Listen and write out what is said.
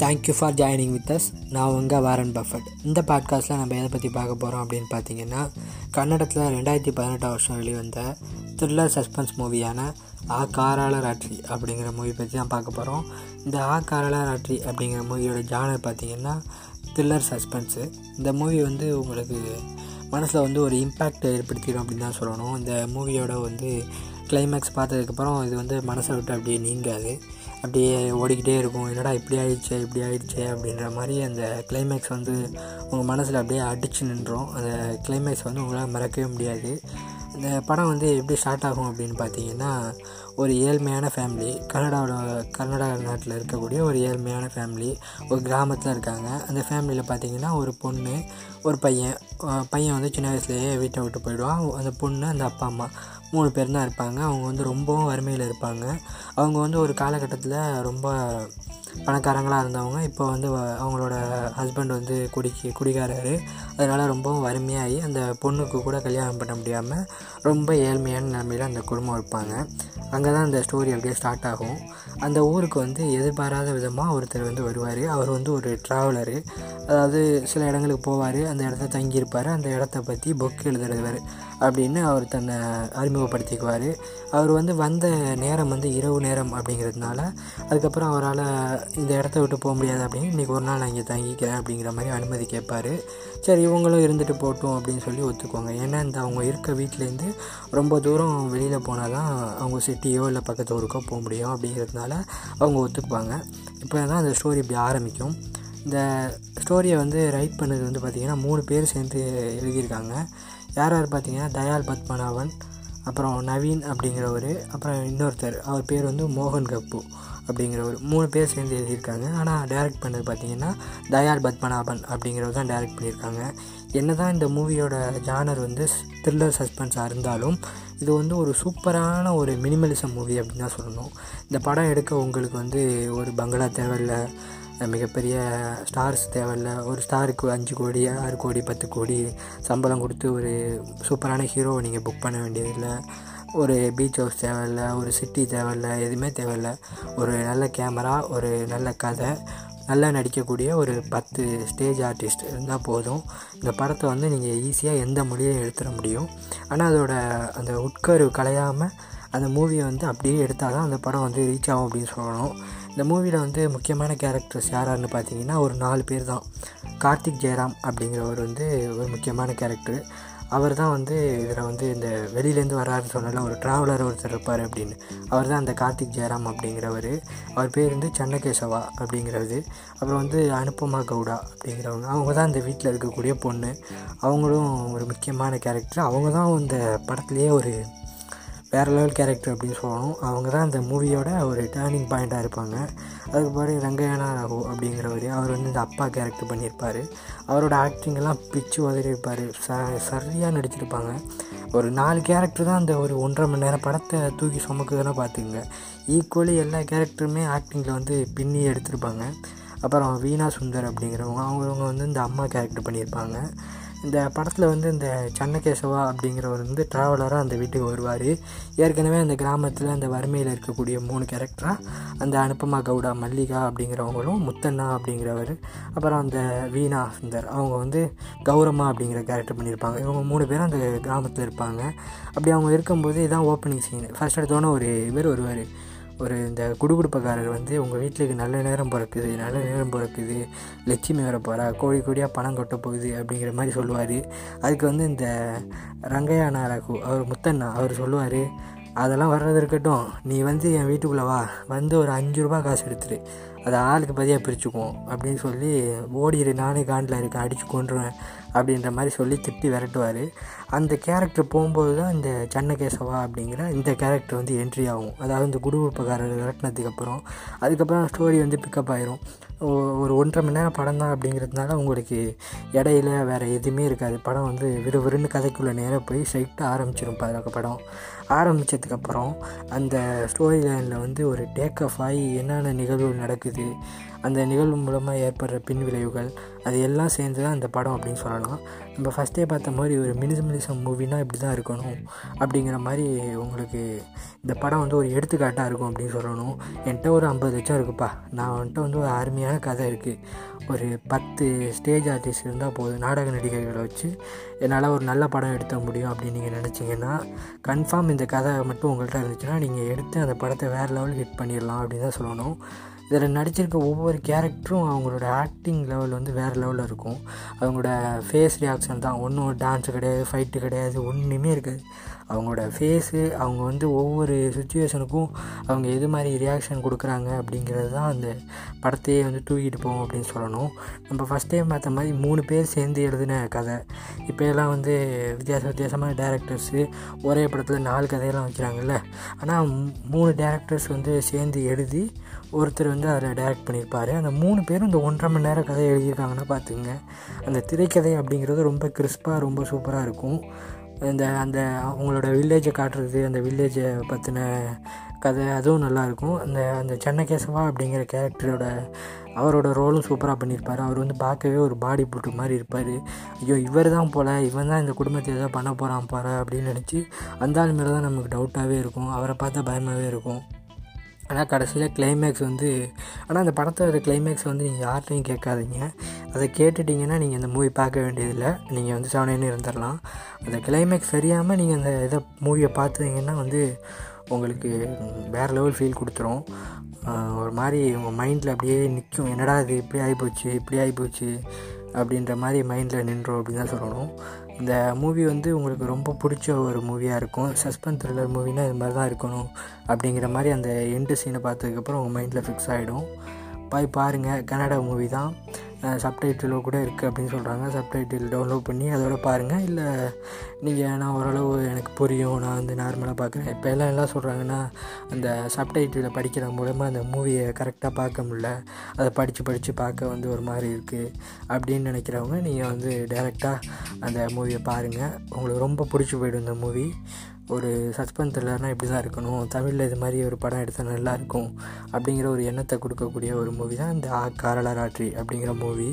Thank you for joining with us நான் உங்கள் Warren Buffett இந்த பாட்காஸ்ட்டில் நம்ம எதை பற்றி பார்க்க போகிறோம் அப்படின்னு பார்த்தீங்கன்னா கன்னடத்தில் ரெண்டாயிரத்தி பதினெட்டாம் வருஷம் வெளிவந்த த்ரில்லர் சஸ்பென்ஸ் மூவியான ஆ காராள ராட்ரி அப்படிங்கிற மூவி பற்றி தான் பார்க்க போகிறோம் இந்த ஆ காராள ராட்ரி அப்படிங்கிற மூவியோட ஜானர் பார்த்தீங்கன்னா த்ரில்லர் சஸ்பென்ஸு இந்த மூவி வந்து உங்களுக்கு மனசில் வந்து ஒரு இம்பேக்ட் ஏற்படுத்திடும் அப்படின்னு தான் சொல்லணும். இந்த மூவியோட வந்து கிளைமேக்ஸ் பார்த்ததுக்கப்புறம் இது வந்து மனசை விட்டு அப்படியே நீங்காது. அப்படியே ஓடிக்கிட்டே இருக்கும். என்னடா இப்படி ஆயிடுச்சே இப்படி ஆயிடுச்சே அப்படின்ற மாதிரி அந்த கிளைமேக்ஸ் வந்து உங்கள் மனசில் அப்படியே அடித்து நின்றோம் அந்த கிளைமேக்ஸ் வந்து உங்களால் மறக்கவே முடியாது. இந்த படம் வந்து எப்படி ஸ்டார்ட் ஆகும் அப்படின்னு பார்த்தீங்கன்னா ஒரு ஏழ்மையான ஃபேமிலி கனடாவோட கன்னடா நாட்டில் இருக்கக்கூடிய ஒரு ஏழ்மையான ஃபேமிலி ஒரு கிராமத்தில் இருக்காங்க. அந்த ஃபேமிலியில் பார்த்தீங்கன்னா ஒரு பொண்ணு ஒரு பையன். பையன் வந்து சின்ன வயசுலேயே வீட்டை விட்டு போயிடுவான். அந்த பொண்ணு அந்த அப்பா அம்மா மூணு பேர் தான் இருப்பாங்க. அவங்க வந்து ரொம்பவும் வறுமையில் இருப்பாங்க. அவங்க வந்து ஒரு காலகட்டத்தில் ரொம்ப பணக்காரங்களாக இருந்தவங்க. இப்போ வந்து அவங்களோட ஹஸ்பண்ட் வந்து குடிக்கி குடிகாரரு. அதனால் ரொம்பவும் வறுமையாகி அந்த பொண்ணுக்கு கூட கல்யாணம் பண்ண முடியாமல் ரொம்ப ஏழ்மையான நிலமையில் அந்த குடும்பம் இருப்பாங்க. அங்கே தான் அந்த ஸ்டோரி அப்படியே ஸ்டார்ட் ஆகும். அந்த ஊருக்கு வந்து எதிர்பாராத விதமாக ஒருத்தர் வந்து வருவார். அவர் வந்து ஒரு ட்ராவலரு அதாவது சில இடங்களுக்கு போவார். அந்த இடத்த தங்கியிருப்பார். அந்த இடத்த பற்றி புக் எழுதுறவர். அப்படின்னு அவர் தன்னை அறிமுகப்படுத்திக்குவார். அவர் வந்து வந்த நேரம் வந்து இரவு நேரம் அப்படிங்கிறதுனால அதுக்கப்புறம் அவரால் இந்த இடத்த விட்டு போக முடியாது அப்படின்னு இன்றைக்கி ஒரு நாள் நான் இங்கே தங்கிக்கிறேன் அப்படிங்கிற மாதிரி அனுமதி கேட்பார். சரி இவங்களும் இருந்துட்டு போகட்டும் அப்படின்னு சொல்லி ஒத்துக்குவாங்க. ஏன்னா இந்த அவங்க இருக்க வீட்டிலேருந்து ரொம்ப தூரம் வெளியில் போனால் தான் அவங்க சிட்டியோ இல்லை பக்கத்து ஊருக்கோ போக முடியும் அப்படிங்கிறதுனால அவங்க ஒத்துக்குவாங்க. இப்போ தான் அந்த ஸ்டோரி இப்படி ஆரம்பிக்கும். இந்த ஸ்டோரியை வந்து ரைட் பண்ணது வந்து பார்த்திங்கன்னா மூணு பேர் சேர்ந்து எழுதியிருக்காங்க. யார் யார் பார்த்தீங்கன்னா தயால் பத்மநாபன் அப்புறம் நவீன் அப்படிங்கிறவர் அப்புறம் இன்னொருத்தர் அவர் பேர் வந்து மோகன் கப்பு அப்படிங்கிறவர். மூணு பேர் சேர்ந்து எழுதியிருக்காங்க. ஆனால் டைரக்ட் பண்ணது பார்த்தீங்கன்னா தயால் பத்மநாபன் அப்படிங்கிறவர் தான் டைரக்ட் பண்ணியிருக்காங்க. என்ன தான் இந்த மூவியோட ஜானர் வந்து த்ரில்லர் சஸ்பென்ஸாக இருந்தாலும் இது வந்து ஒரு சூப்பரான ஒரு மினிமலிசம் மூவி அப்படின்னு தான் சொல்லணும். இந்த படம் எடுக்க உங்களுக்கு வந்து ஒரு பங்களா தேவையில்லை. மிகப்பெரிய ஸ்டார்ஸ் தேவையில்ல. ஒரு ஸ்டாருக்கு அஞ்சு கோடி ஆறு கோடி பத்து கோடி சம்பளம் கொடுத்து ஒரு சூப்பரான ஹீரோவை நீங்கள் புக் பண்ண வேண்டியதில்லை. ஒரு பீச் ஹவுஸ் தேவையில்ல ஒரு சிட்டி தேவையில்ல எதுவுமே தேவையில்ல. ஒரு நல்ல கேமரா ஒரு நல்ல கதை நல்லா நடிக்கக்கூடிய ஒரு பத்து ஸ்டேஜ் ஆர்டிஸ்ட் இருந்தால் போதும். இந்த படத்தை வந்து நீங்கள் ஈஸியாக எந்த மொழியும் எடுத்துட முடியும். ஆனால் அதோட அந்த உட்கரு கலையாமல் அந்த மூவியை வந்து அப்படியே எடுத்தால் தான் அந்த படம் வந்து ரீச் ஆகும் அப்படின்னு சொல்லணும். இந்த மூவியில் வந்து முக்கியமான கேரக்டர்ஸ் யாராருன்னு பார்த்தீங்கன்னா ஒரு நாலு பேர் தான். கார்த்திக் ஜெயராம் அப்படிங்கிறவர் வந்து ஒரு முக்கியமான கேரக்டர் அவர் தான் வந்து இதில் வந்து இந்த வெளியிலேருந்து வர்றாருன்னு சொன்னால ஒரு ட்ராவலர் ஒருத்தர் இருப்பார் அப்படின்னு. அவர் தான் அந்த கார்த்திக் ஜெயராம் அப்படிங்கிறவர். அவர் பேர் வந்து சன்னகேசவா அப்படிங்கிறது. அப்புறம் வந்து அனுப்பமா கவுடா அப்படிங்கிறவங்க. அவங்க தான் இந்த வீட்டில் இருக்கக்கூடிய பொண்ணு. அவங்களும் ஒரு முக்கியமான கேரக்டர் அவங்க தான் இந்த படத்துலேயே ஒரு வேறு லெவல் கேரக்டர் அப்படின்னு சொல்லணும். அவங்க தான் அந்த மூவியோட ஒரு டேர்னிங் பாயிண்ட்டாக இருப்பாங்க. அதுக்கு பிறகு ரங்கயானா ராகு அப்படிங்கிறவர் அவர் வந்து இந்த அப்பா கேரக்டர் பண்ணியிருப்பார். அவரோட ஆக்டிங்கெல்லாம் பிச்சு உதறியிருப்பார் ச சரியாக நடிச்சிருப்பாங்க. ஒரு நாலு கேரக்டர் தான் அந்த ஒரு ஒன்றரை மணி நேரம் படத்தை தூக்கி சுமக்குதுன்னா பார்த்துக்குங்க ஈக்குவலி எல்லா கேரக்டருமே ஆக்டிங்கில் வந்து பின்னி எடுத்திருப்பாங்க. அப்புறம் வீணா சுந்தர் அப்படிங்கிறவங்க அவங்கவுங்க வந்து இந்த அம்மா கேரக்டர் பண்ணியிருப்பாங்க. இந்த படத்தில் வந்து இந்த சன்னகேசவா அப்படிங்கிறவர் வந்து ட்ராவலராக அந்த வீட்டுக்கு வருவார். ஏற்கனவே அந்த கிராமத்தில் அந்த வறுமையில் இருக்கக்கூடிய மூணு கேரக்டராக அந்த அனுப்பமா கவுடா மல்லிகா அப்படிங்கிறவங்களும் முத்தண்ணா அப்படிங்கிறவர் அப்புறம் அந்த வீணா சுந்தர் அவங்க வந்து கௌரம்மா அப்படிங்கிற கேரக்டர் பண்ணியிருப்பாங்க. இவங்க மூணு பேரும் அந்த கிராமத்தில் இருப்பாங்க. அப்படி அவங்க இருக்கும்போது இதான் ஓப்பனிங் சீன் ஃபர்ஸ்ட் எடுத்தோன்னே ஒரு இவர் வருவார். ஒரு இந்த குடுகுடுப்பக்காரர் வந்து உங்கள் வீட்டுக்கு நல்ல நேரம் பிறக்குது நல்ல நேரம் பிறக்குது லட்சுமி வர போகிறா கோடி கோடியாக பணம் கொட்ட போகுது அப்படிங்கிற மாதிரி சொல்லுவார். அதுக்கு வந்து இந்த ரங்கையா நாராகு அவர் முத்தண்ணா அவர் சொல்லுவார் அதெல்லாம் வர்றது இருக்கட்டும். நீ வந்து என் வீட்டுக்குள்ளே வா. வந்து ஒரு அஞ்சு ரூபா காசு எடுத்துரு. அதை ஆளுக்கு பதியாக பிரிச்சுக்குவோம். அப்படின்னு சொல்லி ஓடிடு நானே காண்டில் இருக்கேன். அடித்து கொண்டுருவேன் அப்படின்ற மாதிரி சொல்லி திட்டி விரட்டுவார். அந்த கேரக்டர் போகும்போது தான் இந்த சன்னகேசவா அப்படிங்கிற இந்த கேரக்டர் வந்து என்ட்ரி ஆகும். அதாவது இந்த குடுகுடுப்பக்காரர் விரட்டினதுக்கப்புறம் அதுக்கப்புறம் ஸ்டோரி வந்து பிக்கப் ஆயிரும். ஒரு ஒன்றரை மணி நேரம் படம் தான் அப்படிங்கிறதுனால உங்களுக்கு இடையில வேறு எதுவுமே இருக்காது. படம் வந்து விறுவிறுன்னு கதைக்குள்ளே நேராக போய் ஸ்ட்ரைட்டாக ஆரம்பிச்சிடும் பாருங்க படம். ஆரம்பித்ததுக்கப்புறம் அந்த ஸ்டோரி லைனில் வந்து ஒரு டேக் ஆஃப் ஆகி என்னென்ன நிகழ்வு நடக்குது அந்த நிகழ்வு மூலமாக ஏற்படுற பின் விளைவுகள் அது எல்லாம் சேர்ந்து தான் இந்த படம் அப்படின்னு சொல்லலாம். நம்ம ஃபஸ்ட்டே பார்த்த மாதிரி ஒரு மினிசமிலிசம் மூவினா இப்படி தான் இருக்கணும் அப்படிங்கிற மாதிரி உங்களுக்கு இந்த படம் வந்து ஒரு எடுத்துக்காட்டாக இருக்கும் அப்படின்னு சொல்லணும். என்கிட்ட ஒரு ஐம்பது லட்சம் இருக்குப்பா. நான் வந்துட்டு வந்து ஒரு அருமையான கதை இருக்குது ஒரு பத்து ஸ்டேஜ் ஆர்டிஸ்ட் இருந்தால் போதும் நாடக நடிகர்களை வச்சு என்னால் ஒரு நல்ல படம் எடுத்த முடியும் அப்படின்னு நீங்கள் நினச்சிங்கன்னா கன்ஃபார்ம் இந்த கதை மட்டும் உங்கள்கிட்ட இருந்துச்சுன்னா நீங்கள் எடுத்து அந்த படத்தை வேறு லெவல் ஹிட் பண்ணிடலாம் அப்படின்னு தான் சொல்லணும். இதில் நடிச்சிருக்க ஒவ்வொரு கேரக்டரும் அவங்களோட ஆக்டிங் லெவல் வந்து வேறு லெவலில் இருக்கும். அவங்களோட ஃபேஸ் ரியாக்ஷன் தான். ஒன்றும் டான்ஸு கிடையாது ஃபைட்டு கிடையாது ஒன்றுமே இருக்காது. அவங்களோட ஃபேஸு அவங்க வந்து ஒவ்வொரு சுச்சுவேஷனுக்கும் அவங்க எது மாதிரி ரியாக்ஷன் கொடுக்குறாங்க அப்படிங்கிறது தான் அந்த படத்தையே வந்து தூக்கிட்டு போகும் அப்படின்னு சொல்லணும். நம்ம ஃபஸ்ட் டைம் பார்த்த மாதிரி மூணு பேர் சேர்ந்து எழுதின கதை. இப்போ எல்லாம் வந்து வித்தியாச வித்தியாசமான டேரக்டர்ஸு ஒரே படத்தில் நாலு கதையெல்லாம் வைக்கிறாங்கல்ல. ஆனால் மூணு டேரக்டர்ஸ் வந்து சேர்ந்து எழுதி ஒருத்தர் வந்து அதில் டைரக்ட் பண்ணியிருப்பார். அந்த மூணு பேரும் இந்த ஒன்றரை மணி நேரம் கதை எழுதியிருக்காங்கன்னா பார்த்துங்க அந்த திரைக்கதை அப்படிங்கிறது ரொம்ப கிறிஸ்பாக ரொம்ப சூப்பராக இருக்கும். இந்த அந்த அவங்களோட வில்லேஜை காட்டுறது அந்த வில்லேஜை பற்றின கதை அதுவும் நல்லாயிருக்கும் அந்த அந்த சென்னகேசவா அப்படிங்கிற கேரக்டரோட அவரோட ரோலும் சூப்பராக பண்ணியிருப்பார் அவர் வந்து பார்க்கவே ஒரு பாடி புட்டு மாதிரி இருப்பார். ஐயோ இவர் தான் போல் இவன் தான் இந்த குடும்பத்தை ஏதோ பண்ண போகிறான் பாரு அப்படின்னு நினச்சி அந்த ஆள் மேலே தான் நமக்கு டவுட்டாகவே இருக்கும். அவரை பார்த்தா பயமாகவே இருக்கும். ஆனால் கடைசியில் கிளைமேக்ஸ் வந்து ஆனால் அந்த படத்தோட கிளைமேக்ஸ் வந்து நீங்கள் யார்கிட்டையும் கேட்காதீங்க. அதை கேட்டுட்டிங்கன்னா நீங்கள் அந்த மூவி பார்க்க வேண்டியதில்லை. நீங்கள் வந்து செவனேன்னு இருந்துடலாம். அந்த கிளைமேக்ஸ் சரியாமல் நீங்கள் அந்த இதை மூவியை பார்த்தீங்கன்னா வந்து உங்களுக்கு வேறு லெவல் ஃபீல் கொடுத்துரும். ஒரு மாதிரி உங்கள் மைண்டில் அப்படியே நிற்கும் என்னடா இது? இப்படி ஆகிப்போச்சு இப்படி ஆகிப்போச்சு அப்படின்ற மாதிரி மைண்டில் நின்றோம் அப்படின்னு தான் சொல்லணும். இந்த மூவி வந்து உங்களுக்கு ரொம்ப பிடிச்ச ஒரு மூவியாக இருக்கும். சஸ்பென்ஸ் த்ரில்லர் மூவினா இது மாதிரி தான் இருக்கணும் அப்படிங்கிற மாதிரி அந்த எண்டு சீனை பார்த்ததுக்கப்புறம் உங்கள் மைண்டில் ஃபிக்ஸ் ஆகிடும் போய் பாருங்கள் கன்னடா மூவி தான். சப்டைட்டிலோ கூட இருக்குது அப்படின்னு சொல்கிறாங்க சப்டைட்டில் டவுன்லோட் பண்ணி அதோட பாருங்கள் இல்லை நீங்கள் நான் ஓரளவு எனக்கு புரியும். நான் வந்து நார்மலாக பார்க்குறேன் இப்போ எல்லாம் எல்லாம் சொல்கிறாங்கன்னா அந்த சப்டைட்டில் படிக்கிற மூலமாக அந்த மூவியை கரெக்டாக பார்க்க முடில அதை படித்து படித்து பார்க்க வந்து ஒரு மாதிரி இருக்குது அப்படின்னு நினைக்கிறவங்க நீங்கள் வந்து டேரெக்டாக அந்த மூவியை பாருங்கள் உங்களுக்கு ரொம்ப பிடிச்சி போய்டும் இந்த மூவி ஒரு சஸ்பென்ஸ் த்ரில்லர்னால் இப்படி தான் இருக்கணும். தமிழில் இது மாதிரி ஒரு படம் எடுத்தால் நல்லாயிருக்கும் அப்படிங்கிற ஒரு எண்ணத்தை கொடுக்கக்கூடிய ஒரு மூவி தான் இந்த ஆ காரளராட்ரி அப்படிங்கிற மூவி